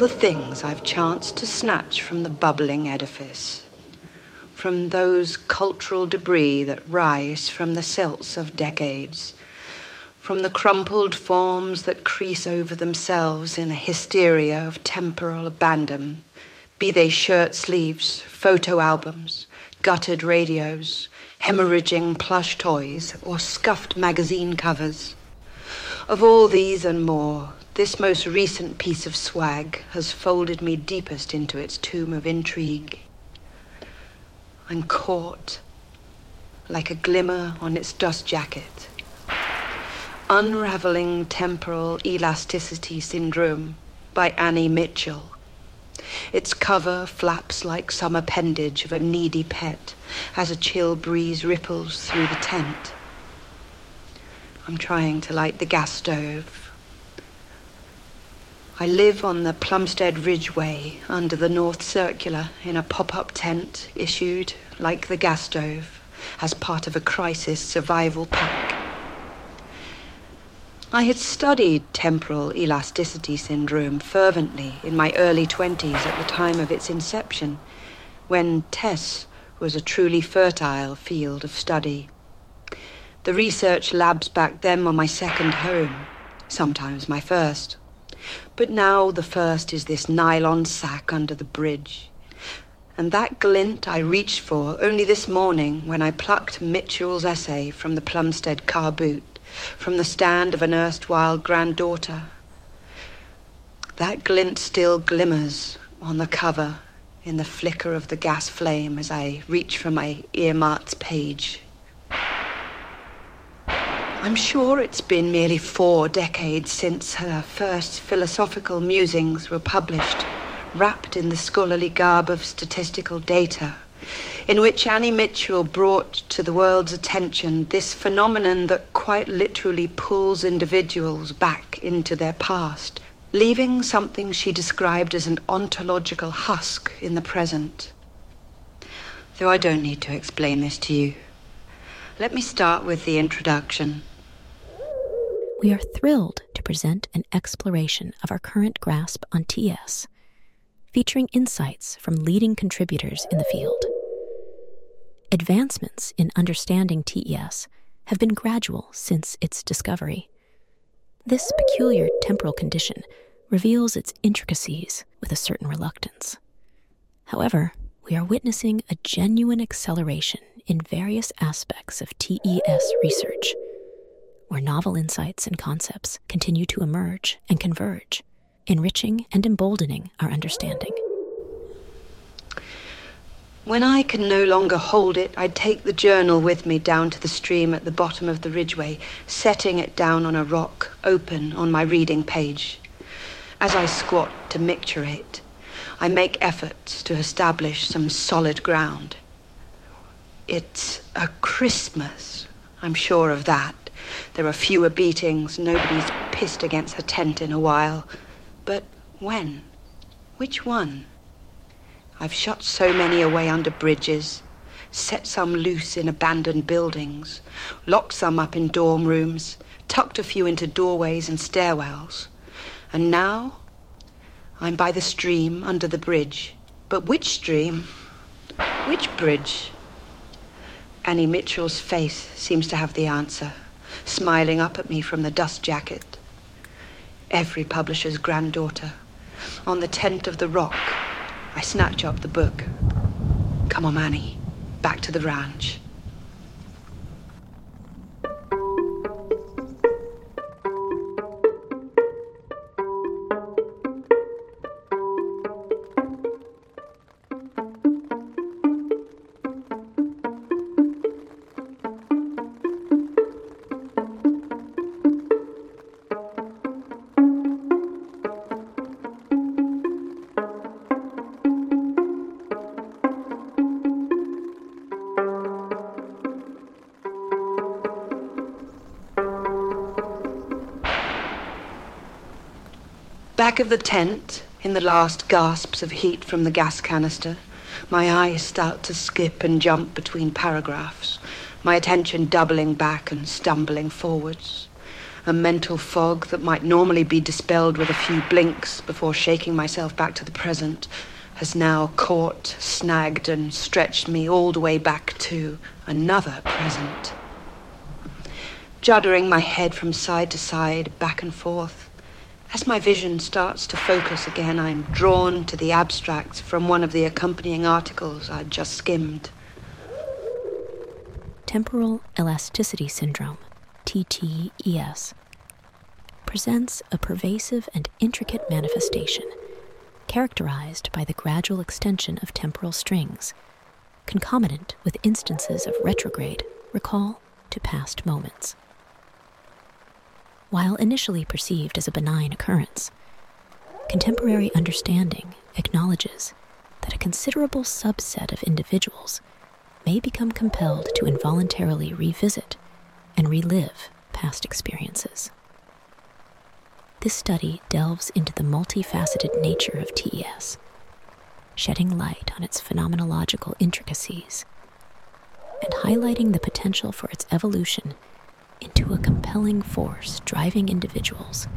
the things I've chanced to snatch from the bubbling edifice, from those cultural debris that rise from the silts of decades, from the crumpled forms that crease over themselves in a hysteria of temporal abandon, be they shirt sleeves, photo albums, gutted radios, hemorrhaging plush toys, or scuffed magazine covers. Of all these and more, this most recent piece of swag has folded me deepest into its tomb of intrigue. I'm caught like a glimmer on its dust jacket. Unraveling Temporal Elasticity Syndrome by Annie Mitchell. Its cover flaps like some appendage of a needy pet as a chill breeze ripples through the tent. I'm trying to light the gas stove I live on the Plumstead Ridgeway under the North Circular in a pop-up tent issued, like the gas stove, as part of a crisis survival pack. I had studied temporal elasticity syndrome fervently in my early 20s at the time of its inception, when TES was a truly fertile field of study. The research labs back then were my second home, sometimes my first. But now the first is this nylon sack under the bridge. And that glint I reached for only this morning when I plucked Mitchell's essay from the Plumstead car boot, from the stand of an erstwhile granddaughter. That glint still glimmers on the cover in the flicker of the gas flame as I reach for my earmarked page I'm sure it's been nearly four decades since her first philosophical musings were published, wrapped in the scholarly garb of statistical data, in which Annie Mitchell brought to the world's attention this phenomenon that quite literally pulls individuals back into their past, leaving something she described as an ontological husk in the present. Though I don't need to explain this to you. Let me start with the introduction we are thrilled to present an exploration of our current grasp on TES, featuring insights from leading contributors in the field. Advancements in understanding TES have been gradual since its discovery. This peculiar temporal condition reveals its intricacies with a certain reluctance. However, we are witnessing a genuine acceleration in various aspects of TES research where novel insights and concepts continue to emerge and converge, enriching and emboldening our understanding. When I can no longer hold it, I take the journal with me down to the stream at the bottom of the ridgeway, setting it down on a rock, open on my reading page. As I squat to micturate, I make efforts to establish some solid ground. It's a Christmas, I'm sure of that. There are fewer beatings. Nobody's pissed against a tent in a while. But when? Which one? I've shot so many away under bridges, set some loose in abandoned buildings, locked some up in dorm rooms, tucked a few into doorways and stairwells. And now I'm by the stream under the bridge. But which stream? Which bridge? Annie Mitchell's face seems to have the answer smiling up at me from the dust jacket. Every publisher's granddaughter. On the tent of the rock, I snatch up the book. Come on, Annie. Back to the ranch. Back of the tent, in the last gasps of heat from the gas canister, my eyes start to skip and jump between paragraphs, my attention doubling back and stumbling forwards. A mental fog that might normally be dispelled with a few blinks before shaking myself back to the present has now caught, snagged, and stretched me all the way back to another present. Juddering my head from side to side, back and forth, as my vision starts to focus again, I'm drawn to the abstract from one of the accompanying articles I'd just skimmed. Temporal elasticity syndrome, TES, presents a pervasive and intricate manifestation characterized by the gradual extension of temporal strings, concomitant with instances of retrograde recall to past moments. While initially perceived as a benign occurrence, contemporary understanding acknowledges that a considerable subset of individuals may become compelled to involuntarily revisit and relive past experiences. This study delves into the multifaceted nature of TES, shedding light on its phenomenological intricacies and highlighting the potential for its evolution into a compelling force driving individuals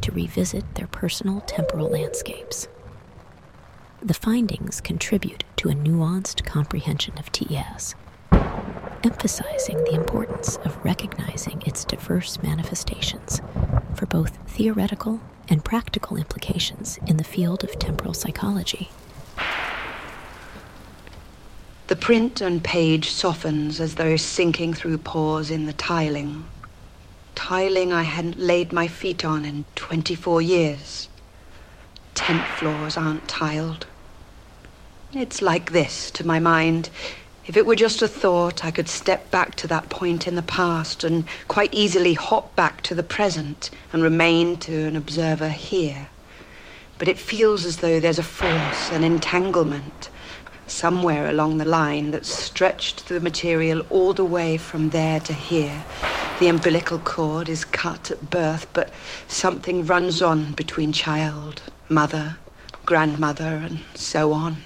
to revisit their personal temporal landscapes. The findings contribute to a nuanced comprehension of TES, emphasizing the importance of recognizing its diverse manifestations for both theoretical and practical implications in the field of temporal psychology. The print and page softens as though sinking through pores in the tiling. Tiling I hadn't laid my feet on in 24 years. Tent floors aren't tiled. It's like this to my mind. If it were just a thought, I could step back to that point in the past and quite easily hop back to the present and remain to an observer here. But it feels as though there's a force, an entanglement, somewhere along the line that stretched the material all the way from there to here. The umbilical cord is cut at birth, but something runs on between child, mother, grandmother, and so on.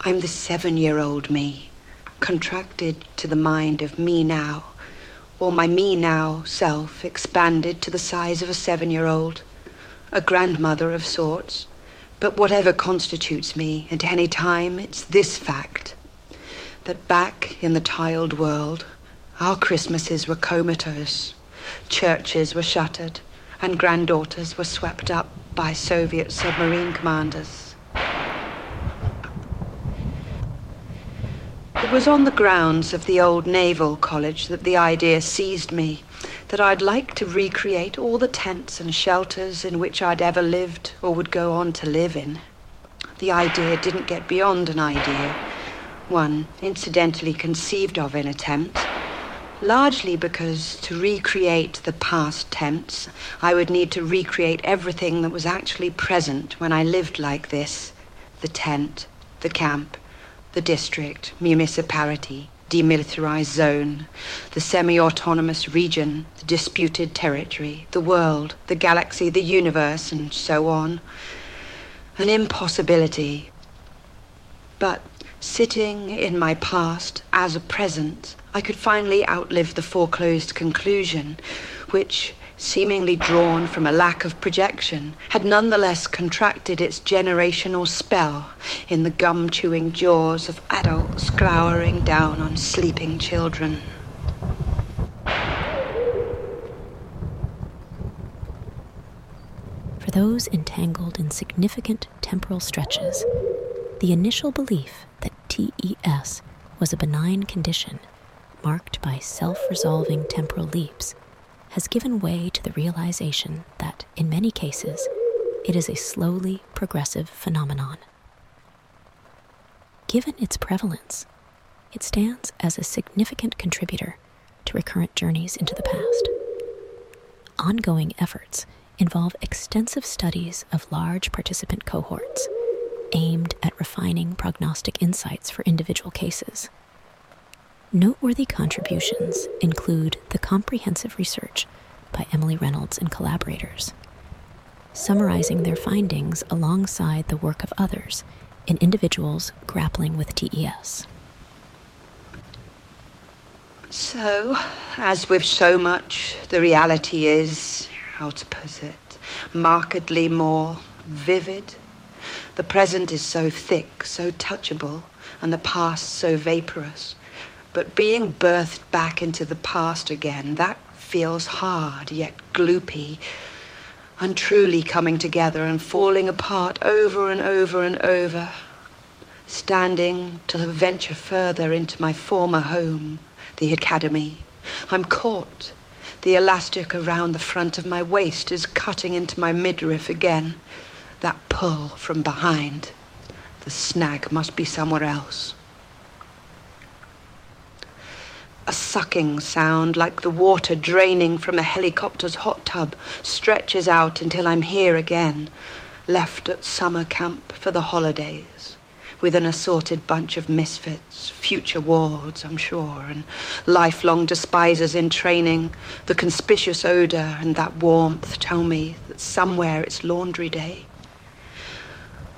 I'm the seven year old me, contracted to the mind of me now, or my me now self expanded to the size of a seven year old, a grandmother of sorts but whatever constitutes me at any time, it's this fact that back in the tiled world, our Christmases were comatose, churches were shuttered, and granddaughters were swept up by Soviet submarine commanders. It was on the grounds of the old naval college that the idea seized me that I'd like to recreate all the tents and shelters in which I'd ever lived or would go on to live in. The idea didn't get beyond an idea, one incidentally conceived of in a tent, largely because to recreate the past tents, I would need to recreate everything that was actually present when I lived like this. The tent, the camp, the district, municipality, demilitarized zone, the semi autonomous region, the disputed territory, the world, the galaxy, the universe, and so on. An impossibility. But sitting in my past as a present, I could finally outlive the foreclosed conclusion, which seemingly drawn from a lack of projection, had nonetheless contracted its generational spell in the gum chewing jaws of adults glowering down on sleeping children. For those entangled in significant temporal stretches, the initial belief that TES was a benign condition marked by self resolving temporal leaps has given way to the realization that, in many cases, it is a slowly progressive phenomenon. Given its prevalence, it stands as a significant contributor to recurrent journeys into the past. Ongoing efforts involve extensive studies of large participant cohorts aimed at refining prognostic insights for individual cases. Noteworthy contributions include the comprehensive research by Emily Reynolds and collaborators, summarizing their findings alongside the work of others and individuals grappling with TES. So, as with so much, the reality is, how to put it, markedly more vivid. The present is so thick, so touchable, and the past so vaporous. But being birthed back into the past again, that feels hard, yet gloopy, untruly coming together and falling apart over and over and over, standing to venture further into my former home, the academy. I'm caught. The elastic around the front of my waist is cutting into my midriff again. That pull from behind. The snag must be somewhere else. A sucking sound like the water draining from a helicopter's hot tub stretches out until I'm here again, left at summer camp for the holidays, with an assorted bunch of misfits, future wards, I'm sure, and lifelong despisers in training. The conspicuous odor and that warmth tell me that somewhere it's laundry day.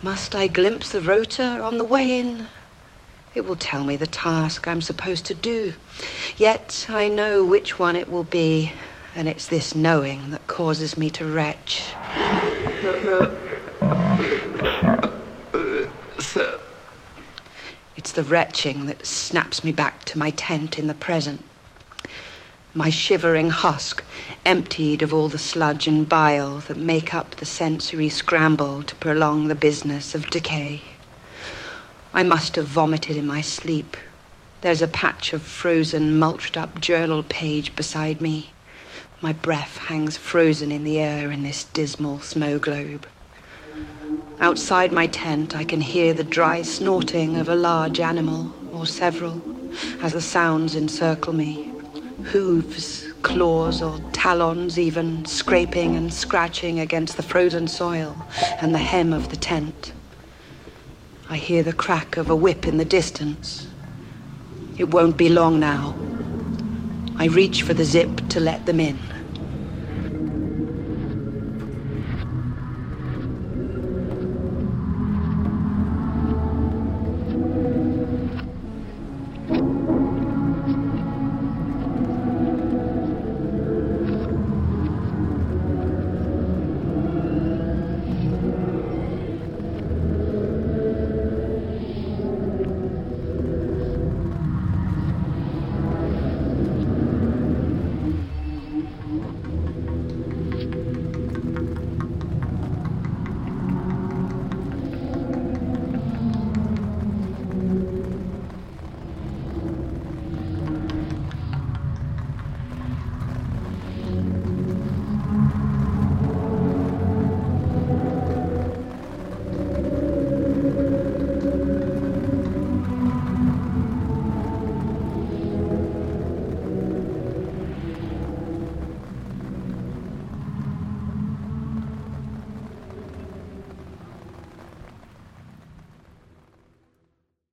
Must I glimpse the rota on the way in? It will tell me the task I'm supposed to do. Yet I know which one it will be, and it's this knowing that causes me to retch. It's the retching that snaps me back to my tent in the present. My shivering husk, emptied of all the sludge and bile that make up the sensory scramble to prolong the business of decay. I must have vomited in my sleep. There's a patch of frozen, mulched up journal page beside me. My breath hangs frozen in the air in this dismal snow globe. Outside my tent, I can hear the dry snorting of a large animal, or several, as the sounds encircle me. Hooves, claws, or talons, even scraping and scratching against the frozen soil and the hem of the tent. I hear the crack of a whip in the distance. It won't be long now. I reach for the zip to let them in.